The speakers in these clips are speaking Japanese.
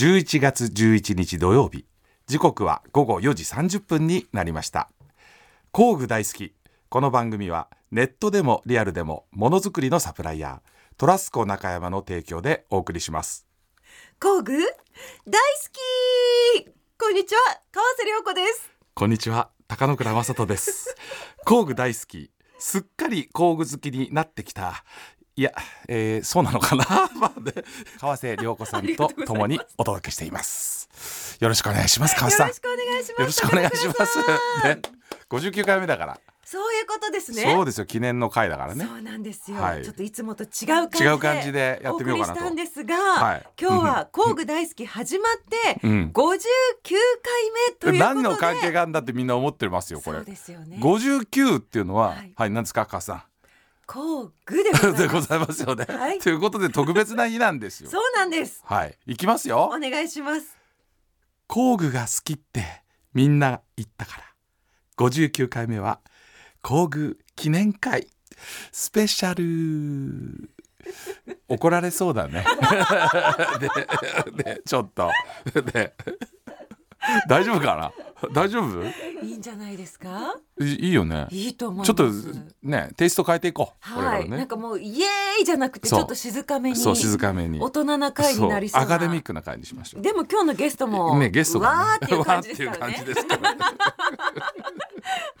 11月11日土曜日。時刻は午後4時30分になりました。工具大好き。この番組はネットでもリアルでもものづくりのサプライヤー。トラスコ中山の提供でお送りします。工具大好き。こんにちは。川瀬良子です。こんにちは。高野倉正人です。工具大好き。すっかり工具好きになってきたいや、えー、そうなのかな？まあね。川瀬良子さんと共にお届けしています。よろしくお願いします川瀬さん。よろしくお願いします。よろしくお願いします。ね。59回目だから。そういうことですね。そうですよ記念の回だからね。そうなんですよ、はい。ちょっといつもと違う感じで違う感じでやってみようかなと。お送りしたんですが、はい。今日は工具大好き始まってうん。59回目ということで、何の関係があるんだってみんな思ってますよこれ。そうですよね。59っていうのはははいい、何ですか川瀬さ工具でございます。よね、はい。ということで特別な日なんですよ。そうなんです。はい。行きますよ。お願いします。工具が好きってみんな言ったから。59回目は工具記念会。スペシャル。怒られそうだね。ででちょっと。で 大丈夫かな？大丈夫？いいんじゃないですか？いいいよね。いいと思います。ちょっとねテイスト変えていこう、はい、らね。なんかもうイエーイじゃなくてちょっと静かめにそう静かめに。大人な回になりそうな。アカデミックな回にしましょう。でも今日のゲストもねゲストが、ね、わーっていう感じですわからね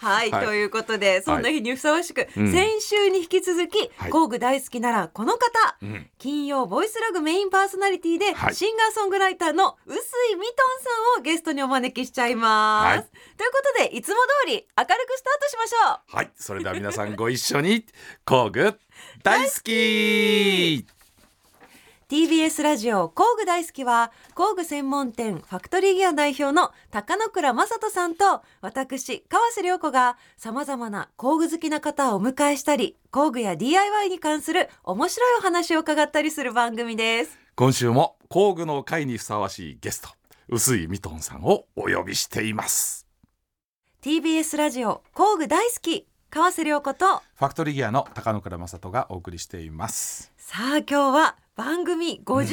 はい、はい。ということでそんな日にふさわしく、うん。先週に引き続き、はい。工具大好きならこの方、うん。金曜ボイスラグメインパーソナリティで、はい。シンガーソングライターの臼井ミトンさんをゲストにお招きしちゃいます、はい。ということでいつも通り明るくスタートしましょう。はい、それでは皆さんご一緒に工具大好き TBS ラジオ工具大好きは工具専門店ファクトリーギア代表の高野倉正人さんと私川瀬良子がさまざまな工具好きな方をお迎えしたり工具や DIY に関する面白いお話を伺ったりする番組です。今週も工具の会にふさわしいゲスト臼井ミトンさんをお呼びしています。TBS ラジオ工具大好き川瀬良子とファクトリーギアの高野倉正人がお送りしています。さあ今日は番組59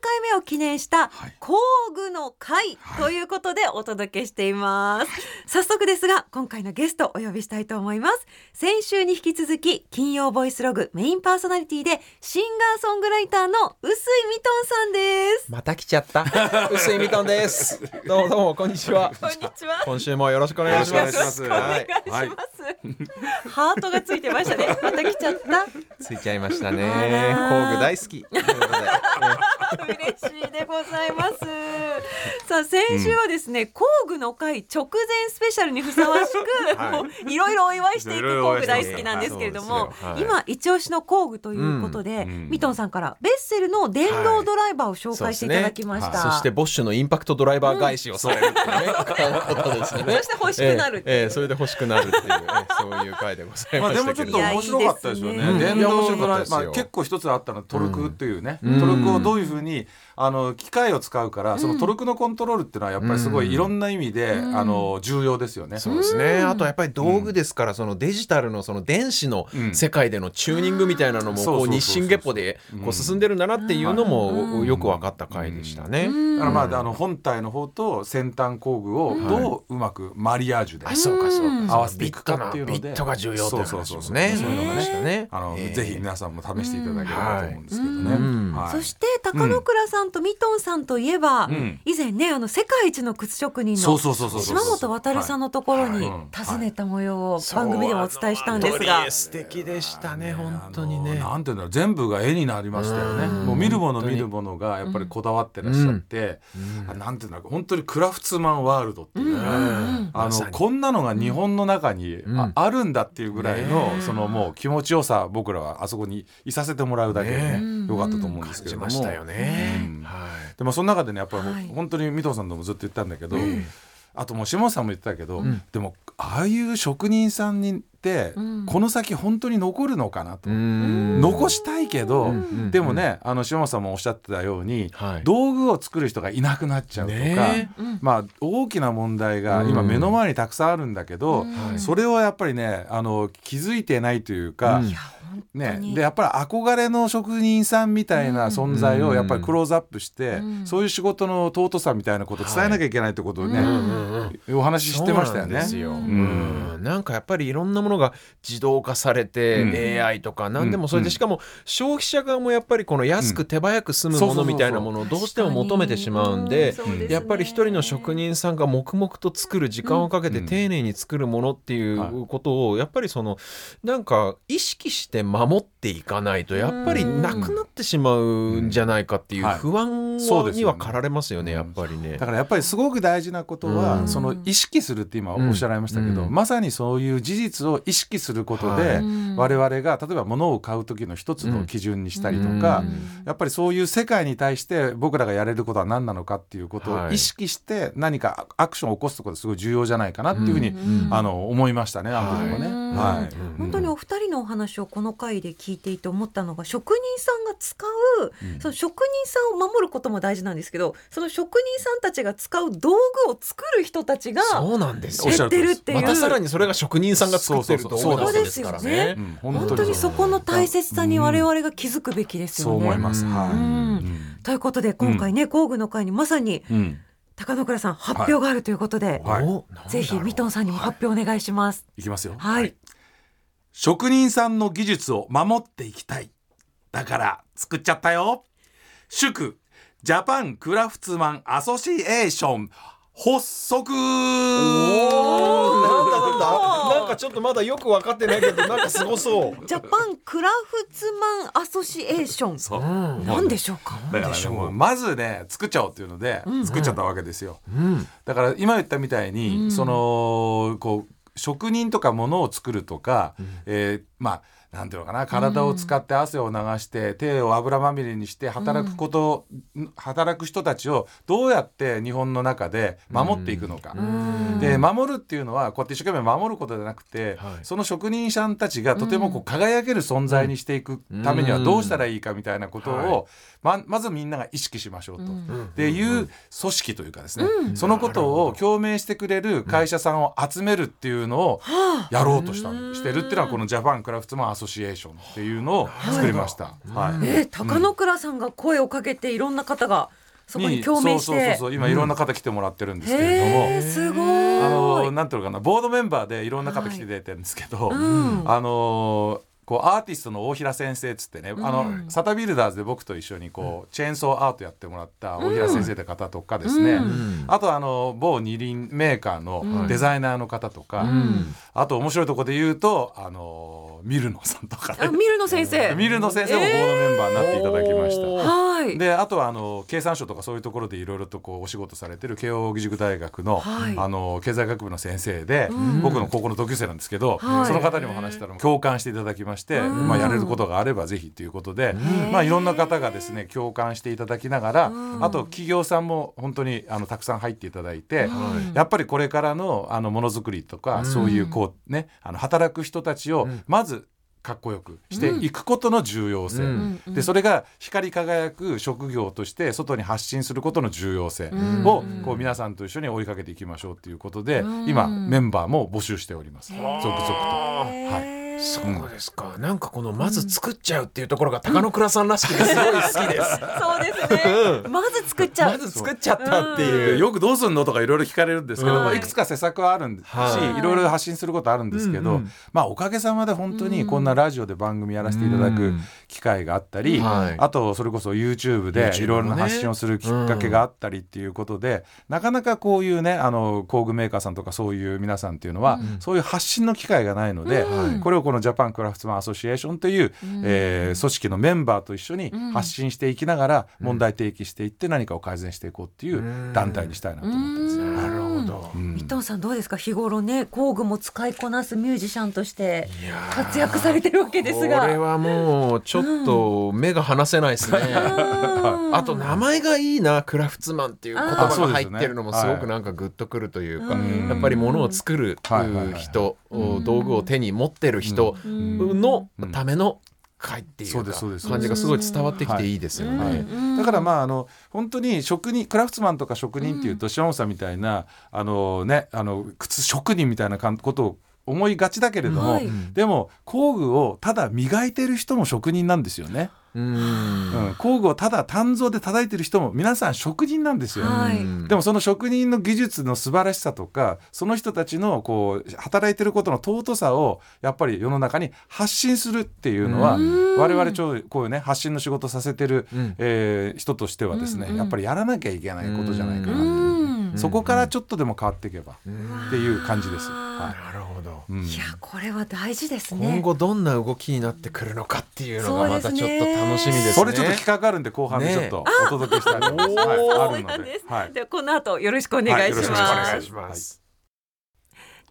回目を記念したはい。工具の会はい。ということでお届けしています、早速ですが今回のゲストお呼びしたいと思います。先週に引き続き金曜ボイスログメインパーソナリティでシンガーソングライターの臼井ミトンさんです。また来ちゃった。薄いミトンです。どうもどうもこんにちは。こんにちは。今週もよろしくお願いします。よろしくお願いします。はい。お願い。します、ハートがついてましたね。また来ちゃった。ついちゃいましたね。工具大好き。yeah. 嬉しいでございます。さあ先週はですね、工具の会直前スペシャルにふさわしく、はい。いろいろお祝いしていく工具大好きなんですけれども、はい。今一押しの工具ということで、うん。ミトンさんからベッセルの電動ドライバーを紹介していただきました。そしてボッシュのインパクトドライバー返しをされうね、ことですね。そして欲しくなるっていう。ええええそれで欲しくなるっていう、ええそういう回でございまあでましたもちょっと。面白かったですよね。ね。電動うんいや面白かったですよ。まあ結構一つあったのはトルクっていうね、うん。トルクをどういうふうにあの機械を使うから、そのトルクのコントロールっていうのはやっぱりすごいいろんな意味で、うん。あの重要ですよね。そうですね。あとやっぱり道具ですから、そのデジタルのその電子のうん。世界でのチューニングみたいなのもこう日進月歩でこう進んでるんだなっていうのもよく分かった回でしたね。うん。だからまああの本体の方と先端工具をどううまくマリアージュで、あそうかそううん。か合わせていくかっていうので。ビットが重要というそうそうそう。話もね。そういうのがね。あの、ええぜひ皆さんも試していただければと思うんですけどね。うん。はい。そして高野倉さんとミトンさんといえば、ん。以前ねあの世界一の靴職人のそうそうそうそうそう。島本渉さんのところにはい訪ねた模様を番組でもお伝えしたんですが、素敵でしたね本当にね。なんていうんだろう全部が絵になりましたよね。うん。もう見るもの見るものがやっぱりこだわってらっしゃって、あなんていうんだろう本当にクラフトマンワールドっていうね。うん。うんあのこんなのが日本の中にうん。ああるんだっていうぐらいのねそのもう気持ちよさ僕らはあそこにいさせてもらうだけでねねよかったと思うんですけれども。ましたよね。うん。はでもその中でねやっぱりはい。本当に三藤さんともずっと言ったんだけど、あともう下本さんも言ってたけど、ん。でもああいう職人さんにって、うん。この先本当に残るのかなと、残したいけど、ん。でもねあの下本さんもおっしゃってたように、はい。道具を作る人がいなくなっちゃうとか、ねうんまあ大きな問題が今うん。目の前にたくさんあるんだけど、うん。それをやっぱりねあの気づいてないというか、ねに。でやっぱり憧れの職人さんみたいな存在をやっぱりクローズアップして、うん。そういう仕事の尊さみたいなことを伝えなきゃいけないってことをね、はいうんうんお話ししてましたよね。なんです。よ、ううん。んなんかやっぱりいろんなものが自動化されて、うん。AI とか何でもそれで、うん。しかも消費者側もやっぱりこの安く手早く済むものみたいなものをどうしても求めてしまうんでやっぱり一人の職人さんが黙々と作る時間をかけてうん。丁寧に作るものっていはいうことをやっぱりそのなんか意識して守っていかないとやっぱりなくなってしまうんじゃないかっていうはい。不安には駆られますよねやっぱりね。だ。からやっぱりすごく大事なことは、うん。その意識するって今おっしゃられましたけど、うん。まさにそういう事実を意識することで、我々が例えば物を買う時の一つの基準にしたりとか、うん。やっぱりそういう世界に対して僕らがやれることは何なのかっていうことをはい。意識して何かアクションを起こすことがすごい重要じゃないかなっていうふうに、うん。あの思いましたね、あの時もね。うん。はい。うん本当にお二人のお話をこの回で聞いていて思ったのが職人さんが使う、うん。その職人さんを守ることも大事なんですけどその職人さんたちが使う道具を作る人たちがそうなんですよ。おってるっていう。またさらにそれが職人さんが作ってるとそう思そうですからそうですよね。うん本当にそこの大切さに我々が気づくべきですよね。思います。うんはい。うん。ということで今回ね、工具の会にまさに高野倉さん発表があるということで、はい。おぜひミトンさんにも発表お願いします。い。きますよ。はい。職人さんの技術を守っていきたい。だから作っちゃったよ。祝ジャパンクラフツマンアソシエーション発足。なんだなんだなんかちょっとまだよく分かってないけどなんかすごそう。ジャパンクラフツマンアソシエーション。そう。うんなんでしょうか？だからねまずね作っちゃおうっていうのでうん作っちゃったわけですよ。うんだから今言ったみたいに、うんそのこう職人とか物を作るとか、えーまあなんていうのかな体を使って汗を流して、手を油まみれにして働くこと、働く人たちをどうやって日本の中で守っていくのか。うん。で守るっていうのはこうやって一生懸命守ることじゃなくて、はい。その職人さんたちがとてもこう輝ける存在にしていくためにはどうしたらいいかみたいなことを、ままずみんなが意識しましょうと。うん。っていう組織というかですね、うん。そのことを共鳴してくれる会社さんを集めるっていうのをはあ。やろうとしたしてるっていうのはこのジャパンクラフトマンアソシエーションっていうのを作りました。はい。えー、高野倉さんが声をかけていろんな方がそこに共鳴して。そうそうそうそう今いろんな方来てもらってるんですけれども、すごい。あのなんていうのかなボードメンバーでいろんな方来てくれてるんですけど、うん。あのこうアーティストの大平先生っつってね、あうん。のサタビルダーズで僕と一緒にこうチェーンソーアートやってもらった大平先生って方とかですね、うん。うん。あとあの某二輪メーカーうんのデザイナーの方とか、うん。あと面白いところで言うとあのミルノさんとかね。あミルノ先生。ミルノ先生もボードメンバーになっていただきました。おーはい。であとはあの経産省とかそういうところでいろいろとこうお仕事されてる慶應義塾大学の,、はい。あの経済学部の先生で、うん。僕の高校の同級生なんですけど、はい。その方にも話したら共感していただきまして、うん。まあ、やれることがあればぜひということで、まあ、いろんな方がですね共感していただきながら、うん。あと企業さんも本当にあのたくさん入っていただいて。うんやっぱりこれからのあのものづくりとか、うん。そういうこうねあの働く人たちをうん。まずかっこよくしていくことの重要性、うん。うん。でそれが光り輝く職業として外に発信することの重要性うん。をこう皆さんと一緒に追いかけていきましょうということでうん。今メンバーも募集しております。続々と。はいそうですか。なんかこのまず作っちゃうっていうところが高野倉さんらしくてすごい好きです。そうですね。まず作っちゃう。まず作っちゃったってでいう。よくどうすんのとかいろいろ聞かれるんですけど、はいまあ、いくつか施策はあるんですし、はい。いろいろ発信することあるんですけど、うんうん。まあおかげさまで本当にこんなラジオで番組やらせていただくうん。機会があったり、はい。あとそれこそ YouTube でいろいろな発信をするきっかけがあったりっていうことで、なかなかこういうねあの工具メーカーさんとかそういう皆さんっていうのは、そういう発信の機会がないので、うん。これをこのジャパンクラフトマンアソシエーションという、えー組織のメンバーと一緒にうん。発信していきながら問題提起していって何かを改善していこうっていう団体にしたいなと思ってますど。うん。ミトンさんどうですか？日頃ね工具も使いこなすミュージシャンとして活躍されてるわけですが。これはもうちょっと目が離せないですね。うん。あと名前がいいなクラフツマンっていう言葉が入ってるのもすごくなんかグッとくるというか、うん。やっぱり物を作るはいはいはいはい。道具を手に持ってる人うん。のための会っていう感じがすごい伝わってきていいですよね。はい。うん。だからまああの本当に職人クラフトマンとか職人っていうと島本さんみたいなあのねあの靴職人みたいなことを思いがちだけれども、はい。でも工具をただ磨いてる人も職人なんですよね、うん。うん。工具をただ鍛造で叩いてる人も皆さん職人なんですよ、はい。うん。でもその職人の技術の素晴らしさとかその人たちのこう働いてることの尊さをやっぱり世の中に発信するっていうのはうん。我々ちょうこういうね発信の仕事させてる、うん。えー人としてはですね、うんうん。やっぱりやらなきゃいけないことじゃないかなっていううんそこからちょっとでも変わっていけば。うん。っていう感じです。はなるほど。いうん。いやこれは大事ですね。今後どんな動きになってくるのかっていうのがまたちょっと楽しみですね。それちょっと企画あるんで後半でちょっとお届けしたいと思います。ねはい、あるので。はい。ではこの後よろしくお願いしはいよろしくおます。願いします。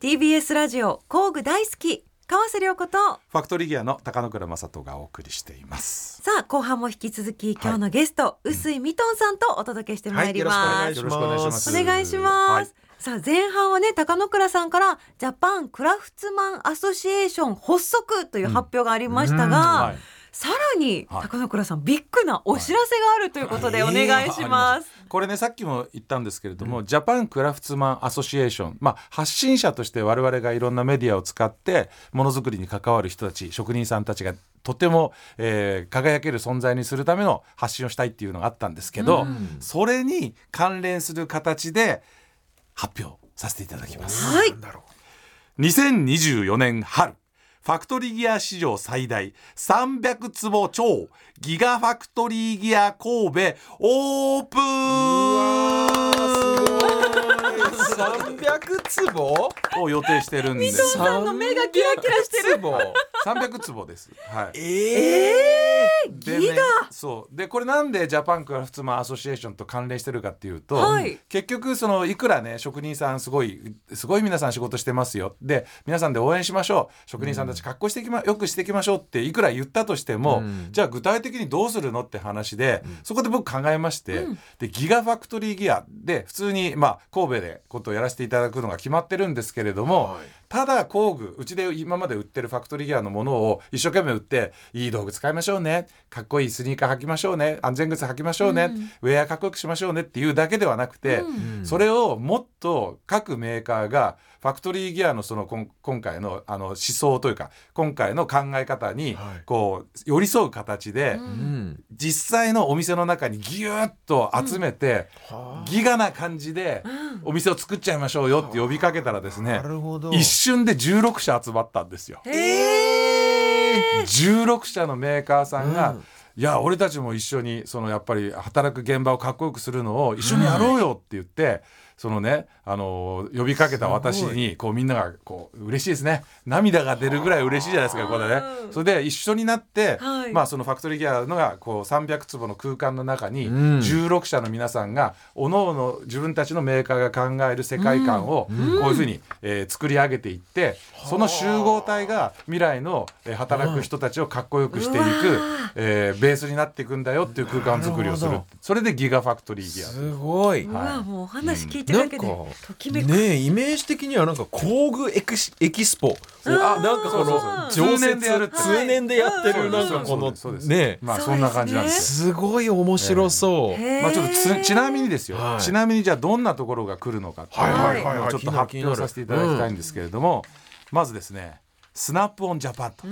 TBS ラジオ工具大好き川瀬良子とファクトリーギアの高野倉正人がお送りしています。さあ後半も引き続き今日のゲスト、臼井ミトンさんとお届けしてまいります、よろしくお願いします。お願いします、はい。さあ前半はね高野倉さんからジャパンクラフツマンアソシエーション発足という発表がありましたが、はい。さらにはい。高野倉さんビッグなお知らせがあるということでお願いします、これねさっきも言ったんですけれども、ジャパンクラフツマンアソシエーション、まあ、発信者として我々がいろんなメディアを使ってものづくりに関わる人たち職人さんたちがとても、えー輝ける存在にするための発信をしたいっていうのがあったんですけど、うん。それに関連する形で発表させていただきます。はい。なんだろ2024年春ファクトリーギア史上最大300坪超ギガファクトリーギア神戸オープン。300坪？を予定してるんでさんの目がキラキラしてる。300坪。300坪です。はい。ええでねそう。でこれなんでジャパンクラフトマンアソシエーションと関連してるかっていうと、はい。結局そのいくらね職人さんすごいすごい皆さん仕事してますよ。で皆さんで応援しましょう。職人さんたち格好していきま、よくしていきましょう。っていくら言ったとしても、うん。じゃあ具体的にどうするのって話で、そこで僕考えまして、でギガファクトリーギア。で普通にまあ神戸でことをやらせていただくのが決まってるんですけれども、はいただ工具うちで今まで売ってるファクトリーギアのものを一生懸命売っていい道具使いましょうね。かっこいいスニーカー履きましょうね。安全靴履きましょうね、ウェアかっこよくしましょうねっていうだけではなくて、うん。それをもっと各メーカーがファクトリーギアのそのこん今回のあの思想というか今回の考え方にはい。こう寄り添う形で、うん。うん実際のお店の中にギュッと集めて、はギガな感じでお店を作っちゃいましょうよって呼びかけたらですあねなるほど。一瞬で16社集まったんですよ。へー。16社のメーカーさんが、うん。いや俺たちも一緒にそのやっぱり働く現場をかっこよくするのを一緒にやろうよって言って、そのねあの呼びかけた私にこうみんながこう嬉しいですね。涙が出るぐらい嬉しいじゃないですかこれね。うんそれで一緒になって、はい。まあそのファクトリーギアのがこう300坪の空間の中にうん。16社の皆さんがおのおの自分たちのメーカーが考える世界観をこういうふうに、えー作り上げていってその集合体が未来の、えー働く人たちをかっこよくしていく、えーベースになっていくんだよっていう空間作りをする。それでギガファクトリーギアすごい。うはい。わもうお話聞いてるだけでなんかときめく、ねえイメージ的にはなんか工具エクシエキスポ。うんあなんかこの常設通年でやるって通年でやってるはいなんかこのねまあそんな感じなんですよ。すごい面白そうまあちょっとつちなみにですよ、はいちなみにじゃあどんなところが来るのかっていうのをはいはいはいはいちょっと発表させていただきたいんですけれども、まずですねスナップオンジャパンと。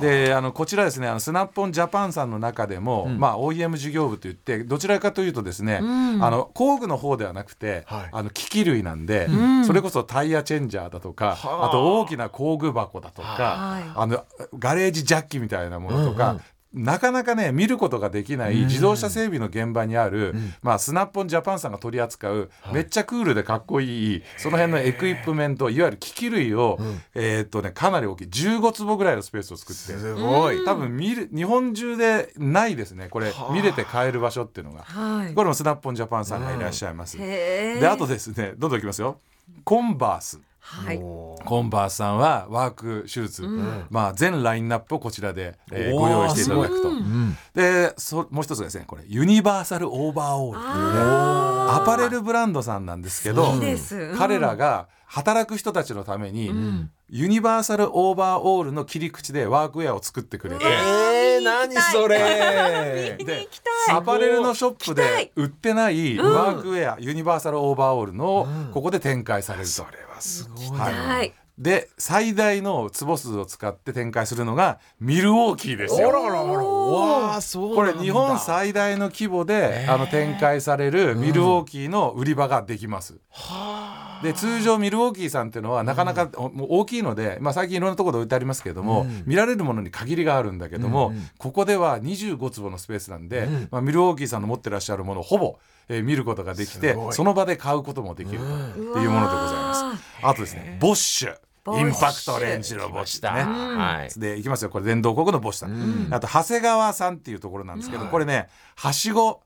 であのこちらですねあのスナップオンジャパンさんの中でも、うん。まあ、OEM 事業部といってどちらかというとですね、うん。あの工具の方ではなくて、はい。あの機器類なんで、ん。それこそタイヤチェンジャーだとか、はあ。あと大きな工具箱だとか、はい。あのガレージジャッキみたいなものとか、なかなかね見ることができない自動車整備の現場にある、まあ、スナップオンジャパンさんが取り扱う、めっちゃクールでかっこいいその辺のエクイプメントいわゆる機器類を、えーっとね、かなり大きい15坪ぐらいのスペースを作って。すごい。多分見る日本中でないですねこれはあ。見れて買える場所っていうのが。はい。これもスナップオンジャパンさんがいらっしゃいます、へー。であとですねどんどんいきますよ。コンバースはい。コンバースさんはワークシューズ、ん。まあ、全ラインナップをこちらで、えーご用意していただくと。うんうん。でそもう一つですねこれユニバーサルオーバーオール。っていうアパレルブランドさんなんですけどうん。彼らが働く人たちのために、ん。ユニバーサルオーバーオールの切り口でワークウェアを作ってくれて。えー、何それ。でアパレルのショップで売ってないワークウェア、ユニバーサルオーバーオールのうん。ここで展開されると。はすごいはい。はい。で最大の坪数を使って展開するのがミルウォーキーですよ。あらあらあらわあそうこれ日本最大の規模であの展開されるミルウォーキーの売り場ができます。はあで通常ミルウォーキーさんっていうのはなかなかおもう大きいので、まあ、最近いろんなところで置いてありますけれども、見られるものに限りがあるんだけども、ここでは25坪のスペースなんで、まあ、ミルウォーキーさんの持ってらっしゃるものをほぼ、えー見ることができてその場で買うこともできるというものでございます。あとですねボッシュ。ボッシュ。インパクトレンジのボッシュね。はい。でいきますよ。これ電動工具のボッシュさん、あと長谷川さんっていうところなんですけど、これねはしご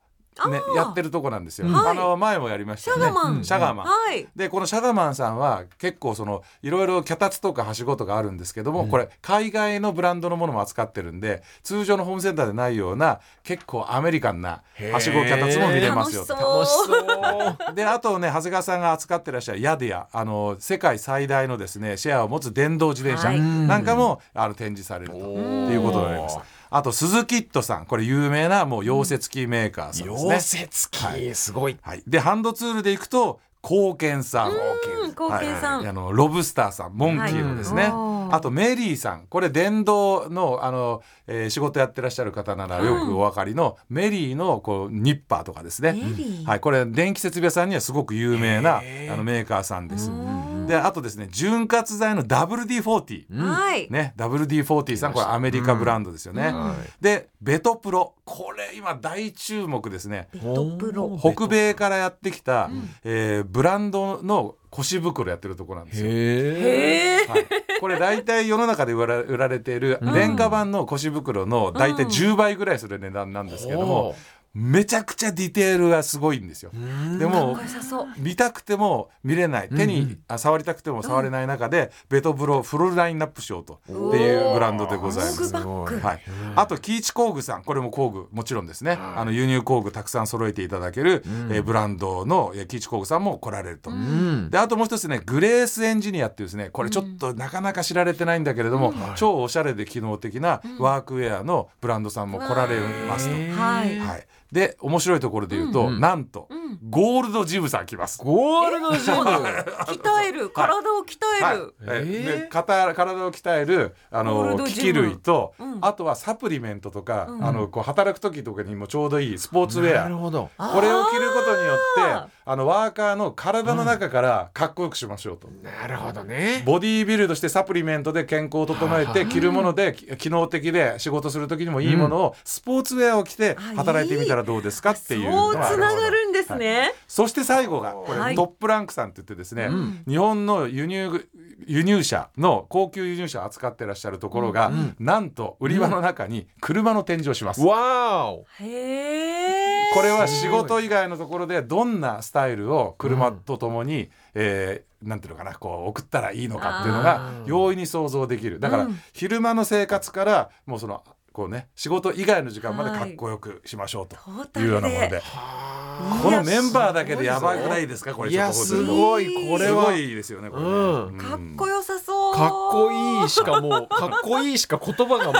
ねやってるとこなんですよ、はい。あの前もやりましたよね。シャガマン。うん。シャガマン、はい。でこのシャガマンさんは結構そのいろいろ脚立とかはしごとかあるんですけども、これ海外のブランドのものも扱ってるんで通常のホームセンターでないような結構アメリカンなはしご脚立も見れますよと。楽しそう。であとね長谷川さんが扱ってらっしゃるヤデア。あの世界最大のですねシェアを持つ電動自転車はい。なんかもあの展示されると。いうことになります。あと鈴木ットさん。これ有名なもう溶接機メーカーさんですね。溶接機すごい。はい、でハンドツールでいくと貢献さん。はいはい。あのロブスターさんモンキーのですね、はい。あとメリーさん。これ電動のあの、えー仕事やってらっしゃる方ならよくお分かりの、メリーのこうニッパーとかですね。はい、これ電気設備屋さんにはすごく有名なあのメーカーさんです。うんであとですね潤滑剤の WD40、はい、ね WD40 さんこれアメリカブランドですよね、うん。でベトプロ。これ今大注目ですね。ベトプロ。北米からやってきた、えーブランドの腰袋やってるところなんですよ。へこれ大体世の中で売ら売られている廉価版の腰袋の大体10倍ぐらいする値段なんですけども、めちゃくちゃディテールがすごいんですよ。でも見たくても見れない。手に、あ触りたくても触れない中で、ベトプロフルラインナップしようとっていうブランドでございます。はい、あと喜一工具さん。これも工具もちろんですね、あの輸入工具たくさん揃えていただける、えーブランドのえー喜一工具さんも来られると。うん。であともう一つねグレースエンジニアっていうですねこれちょっとなかなか知られてないんだけれども、超おしゃれで機能的なワークウェアのブランドさんも来られますと。はいはい、で面白いところで言うと、なんと、ゴールドジムさん来ます。ゴールドジム鍛える。体を鍛える、はい。えー。で体体を鍛えるあの機器類と、うん。あとはサプリメントとか、あのこう働く時とかにもちょうどいいスポーツウェア。なるほど。これを着ることによあってあのワーカーの体の中からかっこよくしましょうと。なるほどね。ボディービルドしてサプリメントで健康を整えて着るものでき機能的で仕事する時にもいいものをスポーツウェアを着てあ働いてみたらどうですか？っていう。そうつながるんですね、そして最後がこれ、はい。トップランクさんって言ってですね、日本の輸入輸入車の高級輸入車を扱ってらっしゃるところが、なんと売り場の中に車の展示をします。わーお。へえこれは仕事以外のところでどんなスタイルを車とともに、えーなんていうのかなこう送ったらいいのかっていうのが容易に想像できる。だから、うん。昼間の生活からもうそのこうね仕事以外の時間までかっこよくしましょうというようなもので、このメンバーだけでやばくないですか？これいやちょっとすごい。これは。すごいですよねこれね、うん。かっこよさそう。かっこいいしかもうかっこいいしか言葉がもう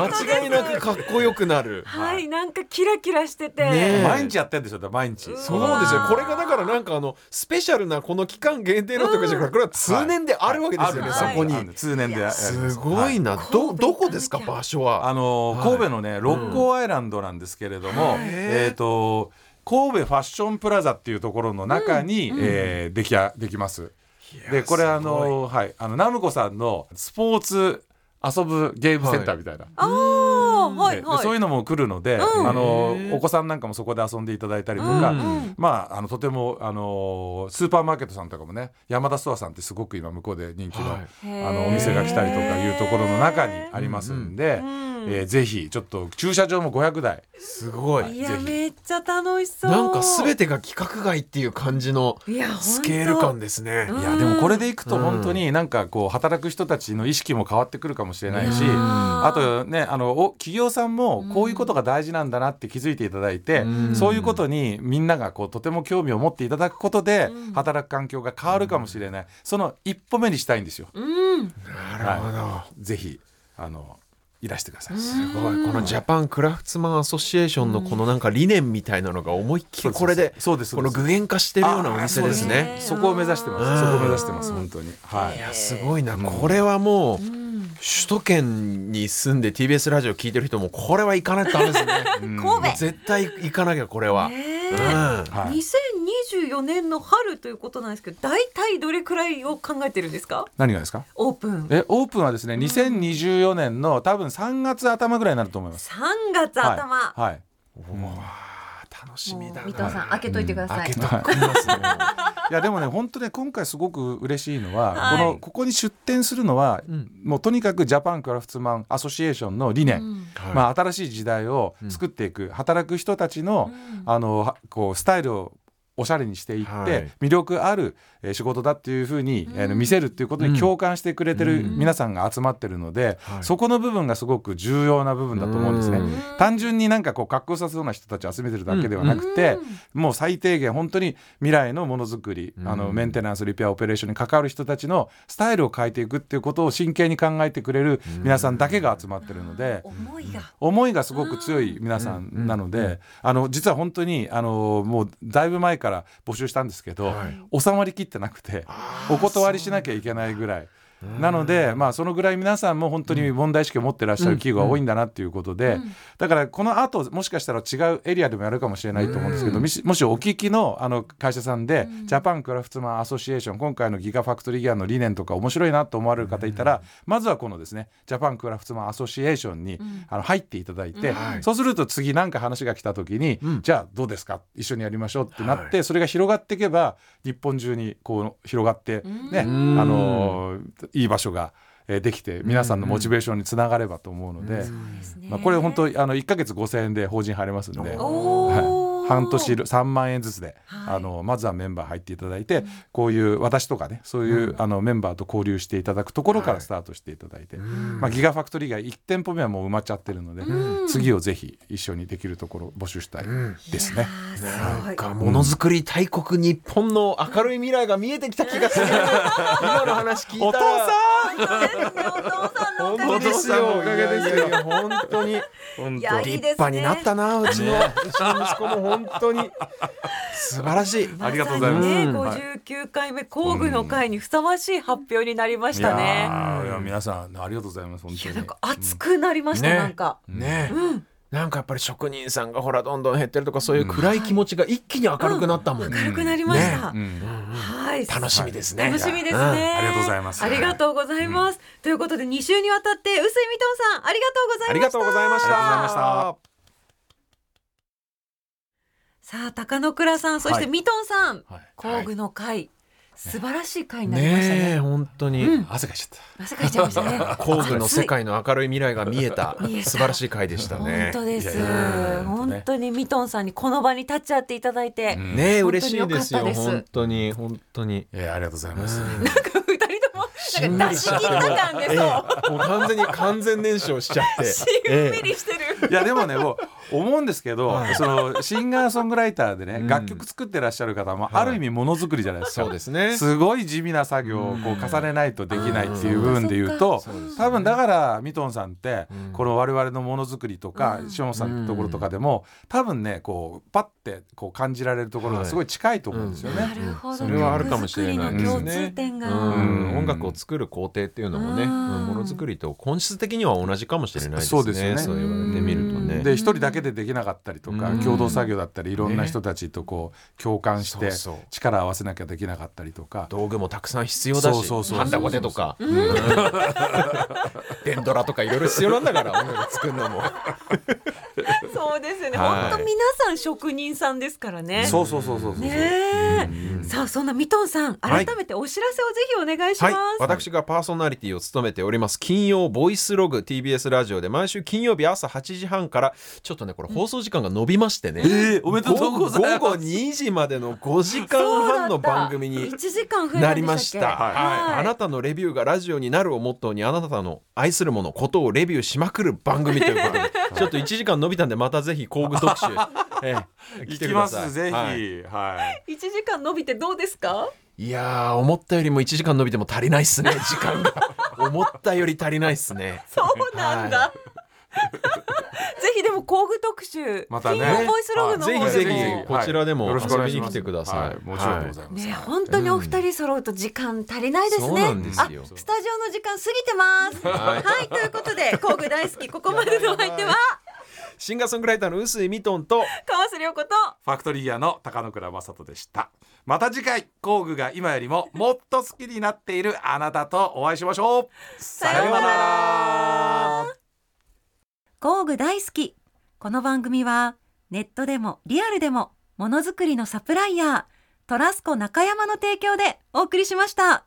間違いなくかっこよくなる。はい。なんかキラキラしてて、ねえ。毎日やってるんですよ毎日。うん。そうですよ。これがだからなんかあのスペシャルなこの期間限定のとかじゃなくてこれは通年であるわけですよね、はい。そこに、通年ですすごいな、どどこですか？場所は。あのーはい。神戸のね六甲アイランドなんですけれども、はいえ。っ、と神戸ファッションプラザっていうところの中に、えーできやできます。でこれあのーはい。あのナムコさんのスポーツ遊ぶゲームセンターみたいな。ああはいはい。そういうのも来るので、うん。あのお子さんなんかもそこで遊んでいただいたりとか、うんまああのとてもあのスーパーマーケットさんとかもね山田ストアさんってすごく今向こうで人気の、はい。あのお店が来たりとかいうところの中にありますんで、うんえーぜひちょっと駐車場も500台。すごい。いやぜひ。めっちゃ楽しそう。なんか全てが規格外っていう感じのスケール感ですね。うん。いやでもこれでいくとうん本当になんかこう働く人たちの意識も変わってくるかもしれないし、うん。あとねあのお企業さんもこういうことが大事なんだなって気づいていただいて、うん。そういうことにみんながこうとても興味を持っていただくことでうん。働く環境が変わるかもしれない、その一歩目にしたいんですよ。うん。なるほど、ぜひあのいらしてください。すごいこのジャパンクラフツマンアソシエーションのこのなんか理念みたいなのが思いっきりこれでそうですこの具現化してるようなお店ですね。そこを目指してます。そこを目指してます本当に。はいい。やすごいなこれはもう首都圏に住んで TBS ラジオ聞いてる人もこれは行かないとダメですね。絶対行かなきゃこれは。ねうんはい。2024年の春ということなんですけど大体どれくらいを考えてるんですか？何がですか？オープン。えオープンはですね2024年の多分3月頭ぐらいになると思います。3月頭、はい。はい。うわ楽しみだ三藤さん開けといてください、開けときますね。い。やでもね本当ね今回すごく嬉しいのは、はい。このここに出店するのは、うん。もうとにかくジャパンクラフトマンアソシエーションの理念、うん。はい。まあ、新しい時代を作っていく、働く人たちの,、あのはこうスタイルをおしゃれにしていって、はい。魅力あるえー仕事だっていうふうに、えー見せるっていうことに共感してくれてる皆さんが集まってるので、はい。そこの部分がすごく重要な部分だと思うんですね。うん。単純になんかこう格好させそうな人たちを集めてるだけではなくて、もう最低限本当に未来のものづくり、あのメンテナンスリペアオペレーションに関わる人たちのスタイルを変えていくっていうことを真剣に考えてくれる皆さんだけが集まってるので。思いが。思いがすごく強い皆さんなので、あの実は本当にあのもうだいぶ前から募集したんですけど、はい。収まりきってなくてお断りしなきゃいけないぐらい。なので、まあ、そのぐらい皆さんも本当に問題意識を持ってらっしゃる企業が多いんだなっていうことで、だからこの後もしかしたら違うエリアでもやるかもしれないと思うんですけど、もしもしお聞きのあの会社さんで、ジャパンクラフトマンアソシエーション今回のギガファクトリーギアの理念とか面白いなと思われる方いたら、まずはこのですねジャパンクラフトマンアソシエーションに、あの入っていただいて、はい。そうすると次何か話が来た時に、じゃあどうですか？一緒にやりましょうってなって、それが広がっていけば日本中にこう広がってね、ん。あのいい場所がえーできて皆さんのモチベーションにつながればと思うので、まあ、これ本当あの1か月5,000円で法人入れますんで。半年3万円ずつで、はい。あのまずはメンバー入っていただいて、こういう私とかねそういう、あのメンバーと交流していただくところからスタートしていただいて、まあ、ギガファクトリーが1店舗目はもう埋まっちゃってるので、次をぜひ一緒にできるところ募集したいですね。あーすごい。なんかものづくり大国日本の明るい未来が見えてきた気がする。今の話聞いたら。本当ですねお父さんのおかげで本当ですよ。おかげですよ。本当に。本いやいい立派になったなうちのうちの息子も本当に。素晴らしい。ありがとうございます。ね、はい。59回目工具の会にふさわしい発表になりましたいね。いや皆さんありがとうございます本当に。いやなんか熱くなりました、ね。なんか。ね。なんかやっぱり職人さんがほらどんどん減ってるとかそういう暗い気持ちが一気に明るくなったもん、明るくなりました。うん。はい。楽しみですね。楽しみですね、うん。ありがとうございます。ありがとうございます。ということで2週にわたって臼井ミトンさんありがとうございました。ありがとうございましたありがとうございましたさあ高野倉さんそしてはいミトンさん、はい工具の会、素晴らしい会になりましたね。ねえ本当に、うん汗かいちゃっ汗かいちゃいましたね。工具の世界の明るい未来が見えた 素晴らしい回でした本ね。当です。本当にミトンさんにこの場に立ち会っていただいて、んね嬉しいですよ本当に本当に。た。いやありがとうございます。なんかなんか出し切った感でえそう。えもう完全に完全燃焼しちゃって。しんみりしてる。いやでもねもう思うんですけど、はいそのシンガーソングライターでね、うん楽曲作ってらっしゃる方も、はいある意味ものづくりじゃないですか。そうですね。すごい地味な作業をこう重ねないとできないっていう部分で言うとそうですね多分だからミトンさんってうんこの我々のものづくりとかシオンさんのところとかでも多分ねこうパッてこう感じられるところがすごい近いと思うんですよなね。るほど。それはあるかもしれないですね。共通点が。うん音楽を作る工程っていうのもね、ものづくりと本質的には同じかもしれないですね。そうですよね。そう言われてみるとね。で一人だけでできなかったりとかうん。共同作業だったりいろんな人たちとこう共感して力を合わせなきゃできなかったりとか。道具もたくさん必要だし、そうそうそうハンダゴテとか、デンドラとかいろいろ必要なんだから音楽作るのも。そうですよね。はい本当皆さん職人さんですからね。そうそうそうそうそう。ねえ。さあそんなミトンさんはい改めてお知らせをぜひお願いします。はい、私がパーソナリティを務めております金曜ボイスログ TBS ラジオで毎週金曜日朝8時半からちょっとねこれ放送時間が伸びましてね、えーおめでとうございます午後2時までの5時間半の番組に一時間なりましたはい、あなたのレビューがラジオになるをモットーにあなたの愛するものことをレビューしまくる番組ということで ちょっと1時間伸びたんでまたぜひ工具特集、ええ、来てください。ますぜひ。はい。はい。一時間伸びてどうですか？いやー思ったよりも1時間伸びても足りないっすね。時間が。思ったより足りないっすね。そうなんだ。ぜひでも工具特集、またね。金曜ボイスログの方ぜひぜひはい。こちらでもよろしくお願いします。遊びに来てください。はい。もちろんでございます、ね本当にお二人揃うと時間足りないですね。そうなんですスタジオの時間過ぎてます。はい。はい、ということで工具大好きここまでのお相手はシンガーソングライターの臼井ミトンと川瀬良子とファクトリーギアの高野倉正人でした。また次回工具が今よりももっと好きになっているあなたとお会いしましょう。さようなら。工具大好き。この番組はネットでもリアルでもものづくりのサプライヤートラスコ中山の提供でお送りしました。